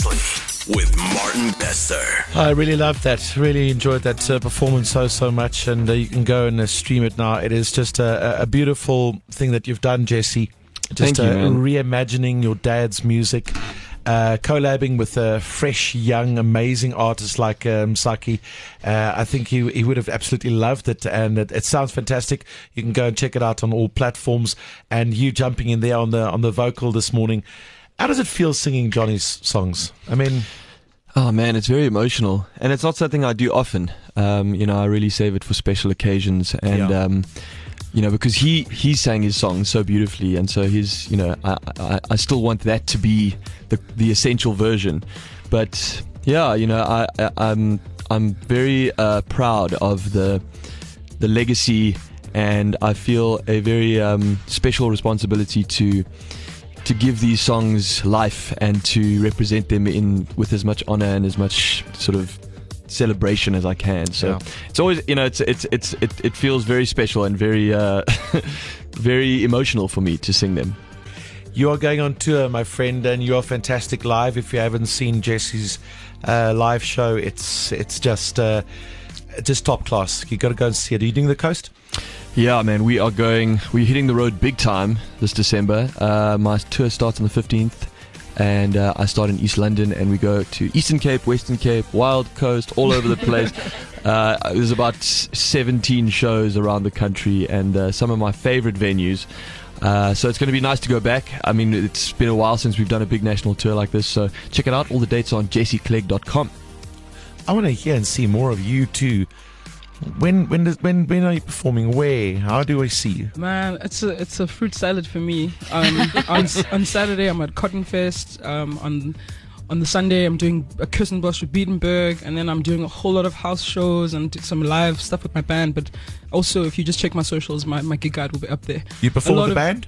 Seriously, with Martin Bester. I really loved that. Really enjoyed that uh, performance so so much, and uh, you can go and uh, stream it now. It is just a, a beautiful thing that you've done, Jesse. Just Thank you, uh, man. reimagining your dad's music. Uh, collabing with a fresh, young, amazing artist like um, Saki, uh, I think he he would have absolutely loved it, and it, it sounds fantastic. You can go and check it out on all platforms. And you jumping in there on the on the vocal this morning. How does it feel singing Johnny's songs? I mean, Oh man, it's very emotional, and it's not something I do often. Um, you know, I really save it for special occasions, and Yeah. um, you know, because he he sang his songs so beautifully, and so his, you know, I, I I still want that to be the the essential version. But yeah, you know, I, I I'm I'm very uh, proud of the the legacy, and I feel a very um, special responsibility to to give these songs life and to represent them in with as much honor and as much sort of celebration as I can. So Yeah. it's always you know it's it's it's it, it feels very special and very uh, very emotional for me to sing them. You are going on tour, my friend, and you are fantastic live. If you haven't seen Jesse's uh, live show, it's it's just uh, just top class. You got to go and see it. Are you doing the coast? Yeah, man, we are going. We're hitting the road big time this December. Uh, my tour starts on the fifteenth, and uh, I start in East London, and we go to Eastern Cape, Western Cape, Wild Coast, all over the place. uh, there's about seventeen shows around the country, and uh, some of my favorite venues. Uh, so it's going to be nice to go back. I mean, it's been a while since we've done a big national tour like this. So check it out. All the dates are on jesseclegg.com. I want to hear and see more of you too. When when does, when when are you performing? Where? How do I see you? Man, it's a it's a fruit salad for me. Um, on on Saturday I'm at Cotton Fest. Um, on on the Sunday I'm doing a Kirstenbosch with Beatenberg, and then I'm doing a whole lot of house shows and some live stuff with my band. But also, if you just check my socials, my, my gig guide will be up there. You perform with the of- band?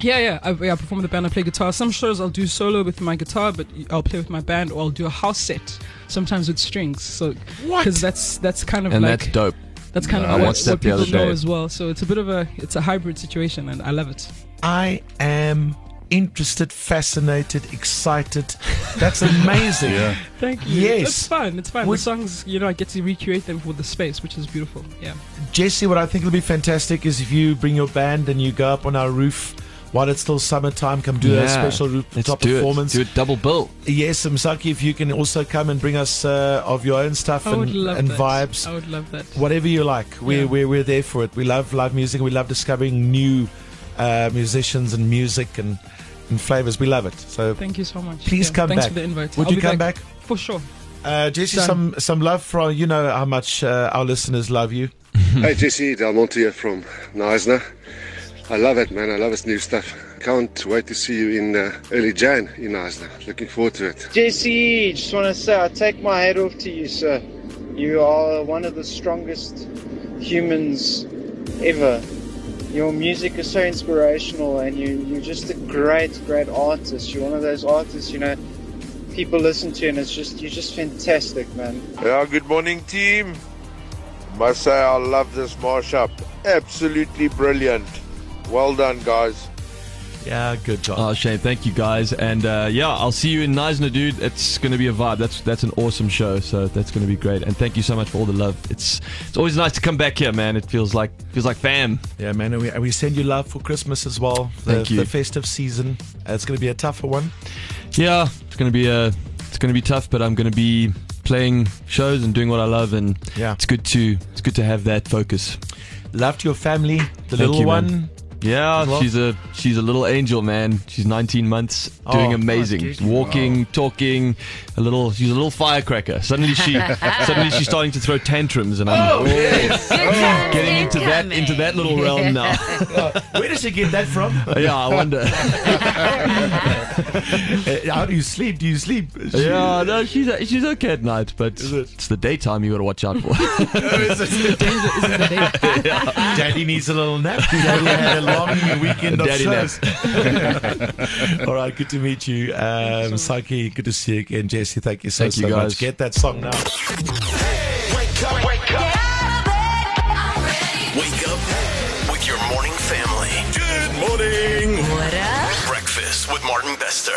Yeah, yeah. I, yeah, I perform with the band. I play guitar. Some shows I'll do solo with my guitar, but I'll play with my band, or I'll do a house set. Sometimes with strings. So because that's that's kind of And like that's dope. that's kind I of what, what people know as well. So it's a bit of a it's a hybrid situation, and I love it. I am interested, fascinated, excited. That's amazing. Yeah. Thank you. Yes. it's fun. It's fun. Would- the songs, you know, I get to recreate them for the space, which is beautiful. Yeah. Jesse, what I think will be fantastic is if you bring your band and you go up on our roof while it's still summertime, come do a Yeah. special Let's rooftop do performance. it. Do it double bill. Yes, Msaki, if you can also come and bring us uh, of your own stuff and, and vibes, I would love that. whatever you like. We're, Yeah. we're, we're there for it. We love live music. We love discovering new uh, musicians and music and, and flavors. We love it. So Thank you so much. Please come thanks back. for the invite. would I'll you be come back? For sure. Uh, Jesse, Done. some, some love from, you know how much uh, our listeners love you. Hey Jesse, Del Monte here from Knysna. I love it, man. I love his new stuff. Can't wait to see you in uh, early Jan in Knysna. Looking forward to it. Jesse, just want to say I take my hat off to you, sir. You are one of the strongest humans ever. Your music is so inspirational, and you, you're just a great, great artist. You're one of those artists, you know, people listen to, and it's just you're just fantastic, man. Yeah, good morning, team. Must say, I love this mashup. Absolutely brilliant. Well done, guys. Yeah, good job. Oh, Shane, thank you guys, and uh, yeah, I'll see you in Knysna, dude. It's going to be a vibe. That's that's an awesome show, so that's going to be great. And thank you so much for all the love. It's it's always nice to come back here, man. It feels like feels like fam. Yeah, man, and we, and we send you love for Christmas as well. The, Thank you. The festive season. Uh, it's going to be a tougher one. Yeah, it's going to be a it's going to be tough, but I'm going to be playing shows and doing what I love, and Yeah. it's good to it's good to have that focus. Love to your family, the Thank little you, one. man. Yeah, well? she's a she's a little angel, man. She's 19 months, doing Oh, amazing, gosh, walking, talking, a little. She's a little firecracker. Suddenly she suddenly she's starting to throw tantrums, and I'm oh, getting into that into that little realm now. Where does she get that from? yeah, I wonder. Uh, how do you sleep? Do you sleep? She- yeah, no, she's she's okay at night, but it? it's the daytime you got to watch out for. Danger isn't the day. Daddy needs a little nap. Daddy had long weekend of Daddy shows. All right, good to meet you. Um, Saki, good to see you again. Jesse, thank you so, Thank you, so guys. much. Get that song now. Wake up, wake up. Wake up with your morning family. Good morning. What up? Breakfast with Martin Bester.